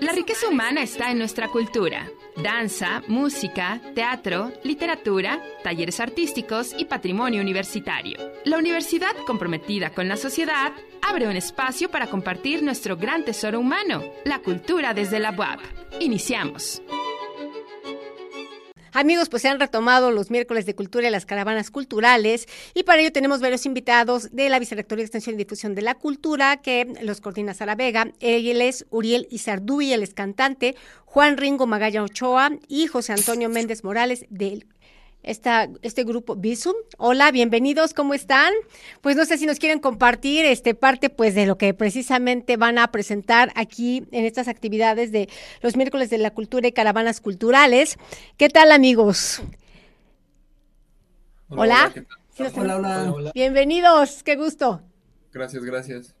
La riqueza humana está en nuestra cultura. Danza, música, teatro, literatura, talleres artísticos y patrimonio universitario. La universidad, comprometida con la sociedad, abre un espacio para compartir nuestro gran tesoro humano, la cultura desde la UAP. Iniciamos. Amigos, pues se han retomado los miércoles de cultura y las caravanas culturales y para ello tenemos varios invitados de la Vicerrectoría de Extensión y Difusión de la Cultura que los coordina Sara Vega. Él es Uriel Izarduy, él es cantante, Juan Ringo Magalla Ochoa y José Antonio Méndez Morales del esta, este grupo Visum. Hola, bienvenidos, ¿cómo están? Pues no sé si nos quieren compartir este parte pues de lo que precisamente van a presentar aquí en estas actividades de los miércoles de la cultura y caravanas culturales. ¿Qué tal, amigos? Hola. Hola, hola, hola. Bienvenidos, qué gusto. Gracias, gracias.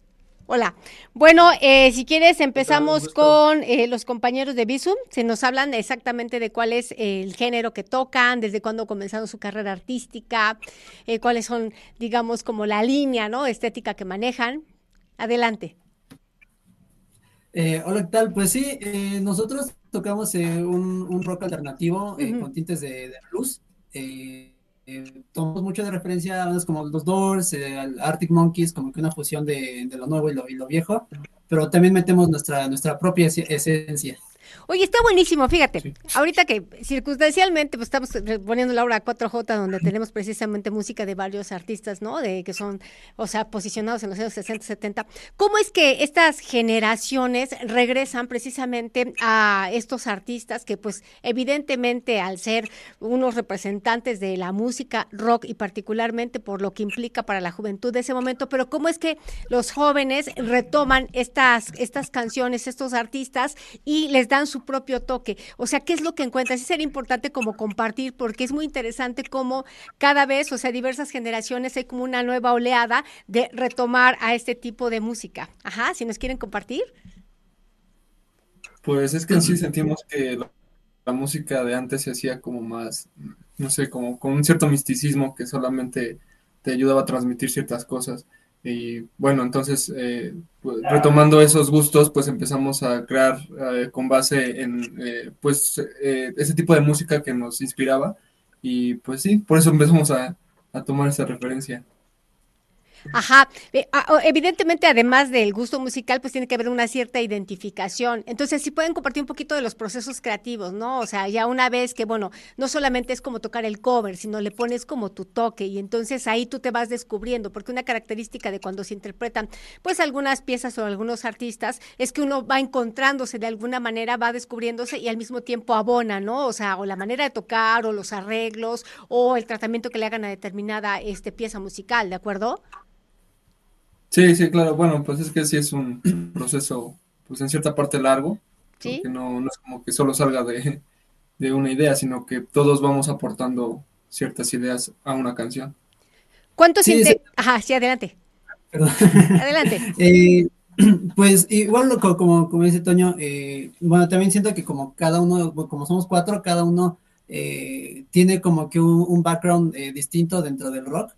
Hola. Bueno, eh, si quieres empezamos con eh, los compañeros de Visum. Se nos hablan exactamente de cuál es el género que tocan, desde cuándo comenzaron su carrera artística, eh, cuáles son, digamos, como la línea, ¿no? Estética que manejan. Adelante. hola, ¿qué tal? Pues sí, nosotros tocamos un, rock alternativo con tintes de, de blues. Eh, tomamos mucho de referencia a bandas como los Doors, eh, Arctic Monkeys, como que una fusión de, lo nuevo y lo, y lo, viejo, pero también metemos nuestra, nuestra propia esencia. Oye, está buenísimo, fíjate. Ahorita que circunstancialmente pues estamos poniendo la obra 4J donde tenemos precisamente música de varios artistas, ¿no? De que son, o sea, posicionados en los años 60, 70. ¿Cómo es que estas generaciones regresan precisamente a estos artistas que pues evidentemente al ser unos representantes de la música rock y particularmente por lo que implica para la juventud de ese momento, pero cómo es que los jóvenes retoman estas estas canciones, estos artistas y les dan su propio toque. O sea, ¿qué es lo que encuentras? Es sería importante como compartir porque es muy interesante cómo cada vez, o sea, diversas generaciones hay como una nueva oleada de retomar a este tipo de música. Ajá, si nos quieren compartir. Pues es que sí sentimos que la, la música de antes se hacía como más, no sé, como con un cierto misticismo que solamente te ayudaba a transmitir ciertas cosas. Y bueno, entonces, eh, pues, retomando esos gustos, pues empezamos a crear eh, con base en eh, pues ese tipo de música que nos inspiraba. Y pues sí, por eso empezamos a, a tomar esa referencia. Ajá, eh, ah, evidentemente además del gusto musical, pues tiene que haber una cierta identificación. Entonces, si pueden compartir un poquito de los procesos creativos, ¿no? O sea, ya una vez que, bueno, no solamente es como tocar el cover, sino le pones como tu toque y entonces ahí tú te vas descubriendo, porque una característica de cuando se interpretan, pues algunas piezas o algunos artistas, es que uno va encontrándose de alguna manera, va descubriéndose y al mismo tiempo abona, ¿no? O sea, o la manera de tocar o los arreglos o el tratamiento que le hagan a determinada este, pieza musical, ¿de acuerdo? Sí, sí, claro. Bueno, pues es que sí es un proceso, pues en cierta parte largo, ¿Sí? porque no, no es como que solo salga de, de una idea, sino que todos vamos aportando ciertas ideas a una canción. ¿Cuánto sí, siente? Ajá, sí, adelante. Perdón. Adelante. eh, pues igual como, como dice Toño, eh, bueno, también siento que como cada uno, como somos cuatro, cada uno eh, tiene como que un, un background eh, distinto dentro del rock.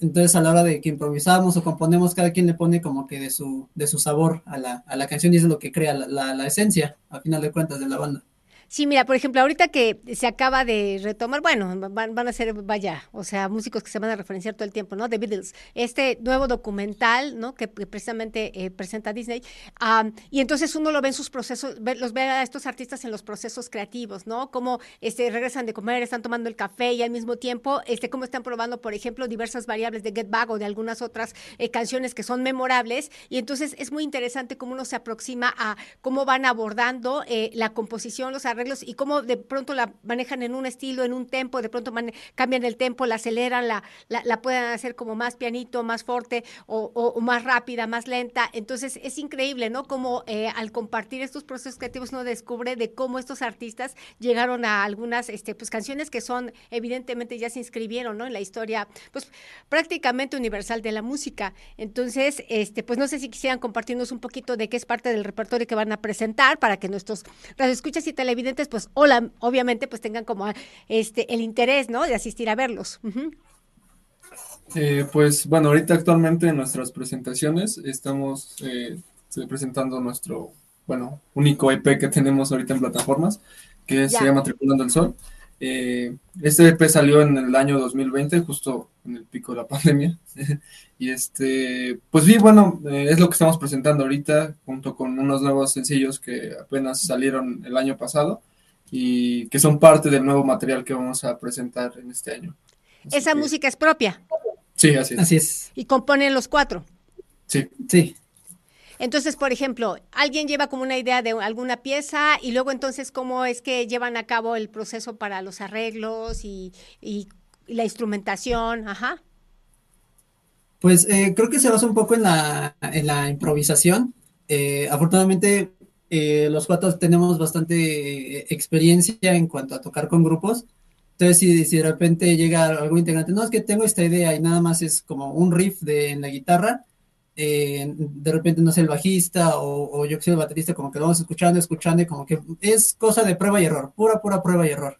Entonces a la hora de que improvisamos o componemos, cada quien le pone como que de su, de su sabor a la, a la canción y es lo que crea la, la, la esencia, a final de cuentas, de la banda. Sí, mira, por ejemplo, ahorita que se acaba de retomar, bueno, van, van, a ser, vaya, o sea, músicos que se van a referenciar todo el tiempo, ¿no? The Beatles, este nuevo documental, ¿no? Que, precisamente eh, presenta Disney, um, y entonces uno lo ve en sus procesos, ve, los ve a estos artistas en los procesos creativos, ¿no? Cómo este, regresan de comer, están tomando el café y al mismo tiempo, este, cómo están probando, por ejemplo, diversas variables de Get Back o de algunas otras eh, canciones que son memorables, y entonces es muy interesante cómo uno se aproxima a cómo van abordando eh, la composición, los arreglos y cómo de pronto la manejan en un estilo, en un tempo, de pronto cambian el tempo, la aceleran, la, la, la, pueden hacer como más pianito, más fuerte o, o, o, más rápida, más lenta. Entonces es increíble, ¿no? Como eh, al compartir estos procesos creativos uno descubre de cómo estos artistas llegaron a algunas este, pues, canciones que son evidentemente ya se inscribieron, ¿no? En la historia, pues prácticamente universal de la música. Entonces, este, pues no sé si quisieran compartirnos un poquito de qué es parte del repertorio que van a presentar para que nuestros radioescuchas y televidentes pues hola, obviamente pues tengan como este el interés, ¿no? De asistir a verlos. Uh -huh. eh, pues bueno, ahorita actualmente en nuestras presentaciones estamos eh, presentando nuestro bueno, único EP que tenemos ahorita en plataformas, que se llama Tripulando el Sol. Eh, este EP salió en el año 2020, justo en el pico de la pandemia. y este, pues sí, bueno, eh, es lo que estamos presentando ahorita, junto con unos nuevos sencillos que apenas salieron el año pasado y que son parte del nuevo material que vamos a presentar en este año. ¿Esa música es propia? Sí, así es. Así es. ¿Y componen los cuatro? Sí. Sí. Entonces, por ejemplo, alguien lleva como una idea de alguna pieza y luego entonces cómo es que llevan a cabo el proceso para los arreglos y, la instrumentación, ajá. Pues eh, creo que se basa un poco en la, improvisación. Eh, afortunadamente, eh, los cuatro tenemos bastante experiencia en cuanto a tocar con grupos. Entonces, si, si, de repente llega algún integrante, no, es que tengo esta idea y nada más es como un riff de, en la guitarra, eh, de repente, no sé, el bajista o, yo que soy el baterista, como que lo vamos escuchando, escuchando, y como que es cosa de prueba y error, pura, pura prueba y error.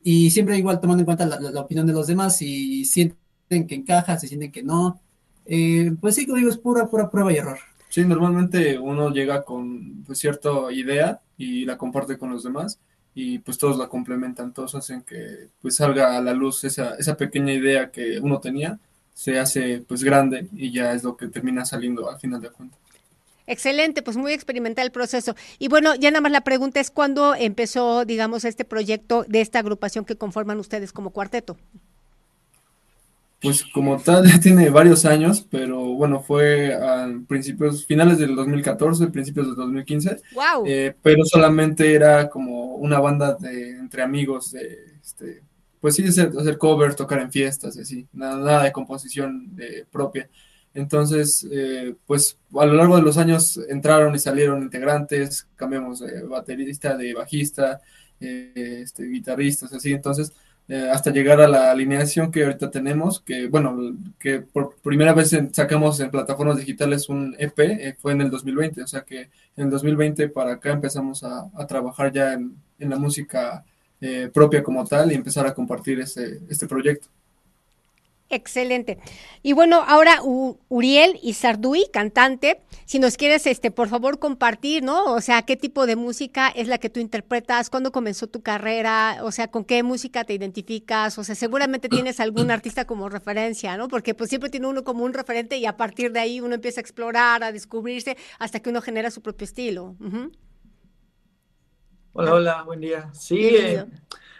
Y siempre igual tomando en cuenta la, opinión de los demás, si sienten que encaja, si sienten que no. Eh, pues sí, como digo, es pura, pura prueba y error. Sí, normalmente uno llega con pues, cierta idea y la comparte con los demás y pues todos la complementan, todos hacen que pues salga a la luz esa, esa pequeña idea que uno tenía se hace pues grande y ya es lo que termina saliendo al final de cuentas. Excelente, pues muy experimental el proceso. Y bueno, ya nada más la pregunta es cuándo empezó, digamos, este proyecto de esta agrupación que conforman ustedes como cuarteto. Pues como tal ya tiene varios años, pero bueno, fue a principios, finales del 2014, principios del 2015. Wow. Eh, pero solamente era como una banda de entre amigos de este, pues sí, hacer, hacer covers, tocar en fiestas, así, nada, nada de composición eh, propia. Entonces, eh, pues a lo largo de los años entraron y salieron integrantes, cambiamos de baterista, de bajista, eh, este, guitarristas, así. Entonces, hasta llegar a la alineación que ahorita tenemos, que bueno, que por primera vez sacamos en plataformas digitales un EP, fue en el 2020, o sea que en el 2020 para acá empezamos a, a trabajar ya en, en la música eh, propia como tal y empezar a compartir este, este proyecto. Excelente. Y bueno, ahora Uriel y Sarduy, cantante, si nos quieres, este, por favor, compartir, ¿no? O sea, qué tipo de música es la que tú interpretas, cuándo comenzó tu carrera, o sea, con qué música te identificas, o sea, seguramente tienes algún artista como referencia, ¿no? Porque pues siempre tiene uno como un referente y a partir de ahí uno empieza a explorar, a descubrirse, hasta que uno genera su propio estilo. Hola, hola, buen día. Sí, eh,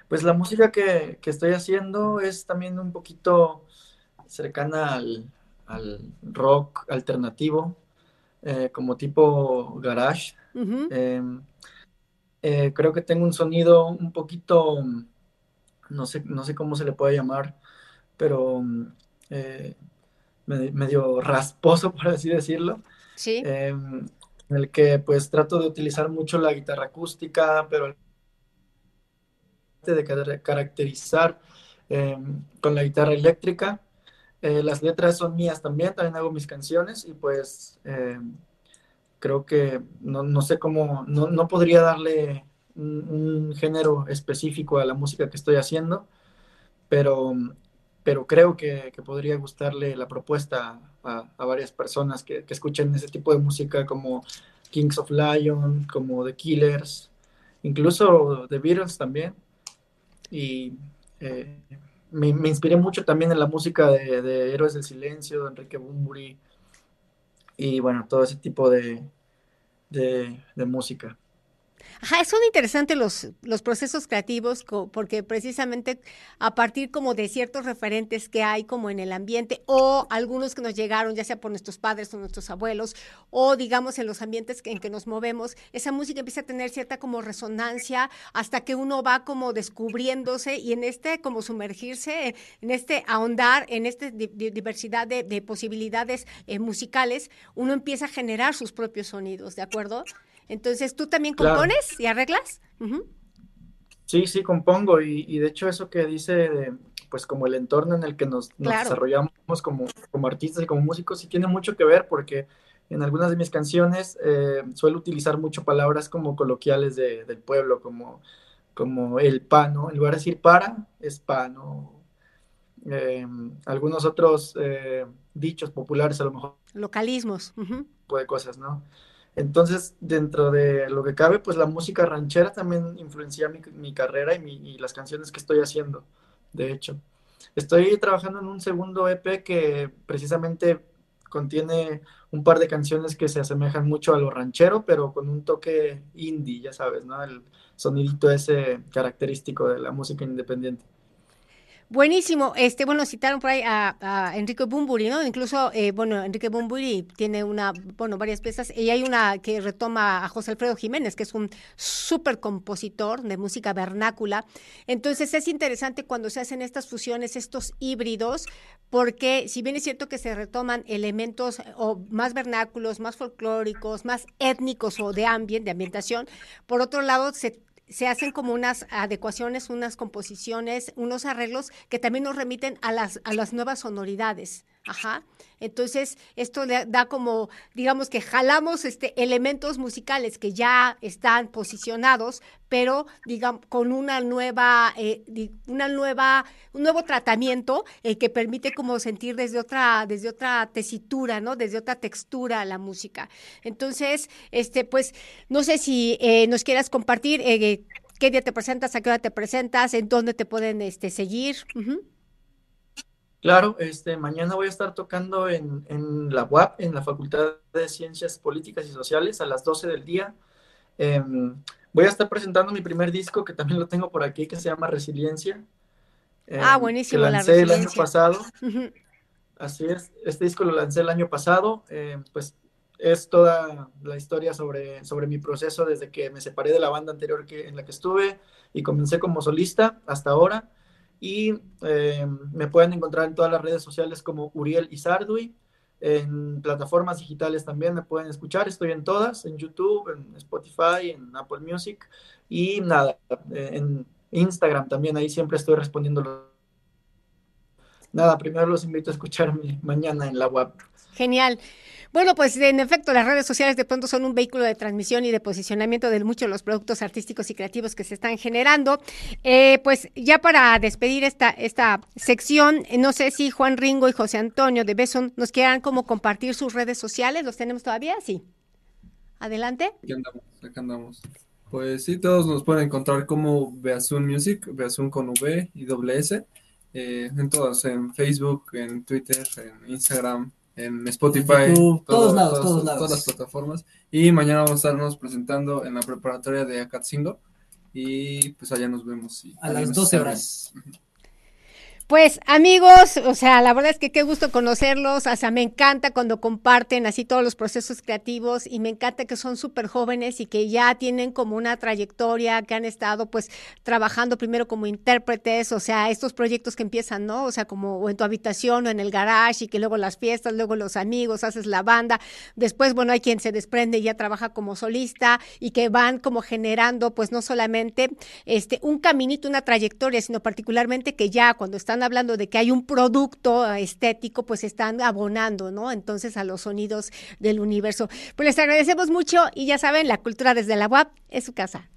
pues la música que, estoy haciendo es también un poquito cercana al, rock alternativo, eh, como tipo garage. Em, eh, creo que tengo un sonido un poquito, no sé, no sé cómo se le puede llamar, pero medio rasposo, por así decirlo. Sí. En el que pues trato de utilizar mucho la guitarra acústica, pero de caracterizar em, con la guitarra eléctrica. Eh, las letras son mías también, también hago mis canciones y pues em, creo que no, sé cómo, no, podría darle un, género específico a la música que estoy haciendo, pero, pero creo que, podría gustarle la propuesta a, varias personas que, que, escuchen ese tipo de música como Kings of Lion, como The Killers, incluso The Beatles también. Y eh, me, inspiré mucho también en la música de, Héroes del Silencio, de Enrique Bunbury, y bueno, todo ese tipo de música. Ajá, son interesantes los, los procesos creativos porque precisamente a partir como de ciertos referentes que hay como en el ambiente o algunos que nos llegaron ya sea por nuestros padres o nuestros abuelos o digamos en los ambientes en que nos movemos, esa música empieza a tener cierta como resonancia hasta que uno va como descubriéndose y en este como sumergirse, en este ahondar, en esta diversidad de, posibilidades eh, musicales, uno empieza a generar sus propios sonidos, ¿de acuerdo? Entonces, ¿tú también compones y arreglas? Sí, sí, compongo y, de hecho eso que dice de, pues como el entorno en el que nos, desarrollamos como, como artistas y como músicos, sí tiene mucho que ver porque en algunas de mis canciones eh, suelo utilizar mucho palabras como coloquiales del pueblo, como, como el pa, ¿no? En lugar de decir para, es pa, ¿no? Em, algunos otros eh, dichos populares a lo mejor. Localismos. de cosas, ¿no? Entonces, dentro de lo que cabe, pues la música ranchera también influencia mi, carrera y, y, las canciones que estoy haciendo, de hecho. Estoy trabajando en un segundo EP que precisamente contiene un par de canciones que se asemejan mucho a lo ranchero, pero con un toque indie, ya sabes, ¿no? El sonidito ese característico de la música independiente. Buenísimo. Este, bueno, citaron por ahí a, Enrique Bumburi, ¿no? Incluso, eh, bueno, Enrique Bumburi tiene una, bueno, varias piezas, y hay una que retoma a José Alfredo Jiménez, que es un súper compositor de música vernácula. Entonces, es interesante cuando se hacen estas fusiones, estos híbridos, porque si bien es cierto que se retoman elementos o más vernáculos, más folclóricos, más étnicos o de ambiente, de ambientación, por otro lado, se se hacen como unas adecuaciones, unas composiciones, unos arreglos que también nos remiten a las, a las nuevas sonoridades. Ajá. Entonces, esto da como, digamos que jalamos este, elementos musicales que ya están posicionados, pero digamos, con una nueva, eh, una nueva, un nuevo tratamiento eh, que permite como sentir desde otra, desde otra tesitura, ¿no? Desde otra textura la música. Entonces, este, pues, no sé si eh, nos quieras compartir qué día te presentas, a qué hora te presentas, en dónde te pueden este, seguir. Claro, este, mañana voy a estar tocando en, la UAP, en la Facultad de Ciencias Políticas y Sociales, a las 12 del día. Em, voy a estar presentando mi primer disco, que también lo tengo por aquí, que se llama Resiliencia. ah, em, buenísimo. Que lancé el año pasado. Así es, este disco lo lancé el año pasado. Em, pues es toda la historia sobre, sobre mi proceso desde que me separé de la banda anterior que, en la que estuve y comencé como solista hasta ahora y eh, me pueden encontrar en todas las redes sociales como Uriel Izardui. En plataformas digitales también me pueden escuchar, estoy en todas, en YouTube, en Spotify, en Apple Music y nada, eh, en Instagram también, ahí siempre estoy respondiendo. Nada, primero los invito a escucharme mañana en la web. Genial. Bueno, pues en efecto, las redes sociales de pronto son un vehículo de transmisión y de posicionamiento de muchos de los productos artísticos y creativos que se están generando. Eh, pues ya para despedir esta, esta sección, no sé si Juan Ringo y José Antonio de Beson nos quieran como compartir sus redes sociales. ¿Los tenemos todavía? Sí. Adelante. Aquí andamos, acá andamos. Pues sí, todos nos pueden encontrar como Beasun Music, Beasun con V y doble S, eh, en todos, en Facebook, en Twitter, en Instagram, en Spotify, todos lados, todos lados. Todas las plataformas. Y mañana vamos a estarnos presentando en la preparatoria de Acatzingo. Y pues allá nos vemos. a las 12 horas. Pues amigos, o sea, la verdad es que qué gusto conocerlos, o sea, me encanta cuando comparten así todos los procesos creativos y me encanta que son súper jóvenes y que ya tienen como una trayectoria, que han estado pues trabajando primero como intérpretes, o sea, estos proyectos que empiezan, ¿no? O sea, como en tu habitación o en el garage y que luego las fiestas, luego los amigos, haces la banda, después, bueno, hay quien se desprende y ya trabaja como solista y que van como generando pues no solamente este un caminito, una trayectoria, sino particularmente que ya cuando están hablando de que hay un producto estético, pues están abonando, ¿no? Entonces a los sonidos del universo. Pues les agradecemos mucho y ya saben, la cultura desde la web es su casa.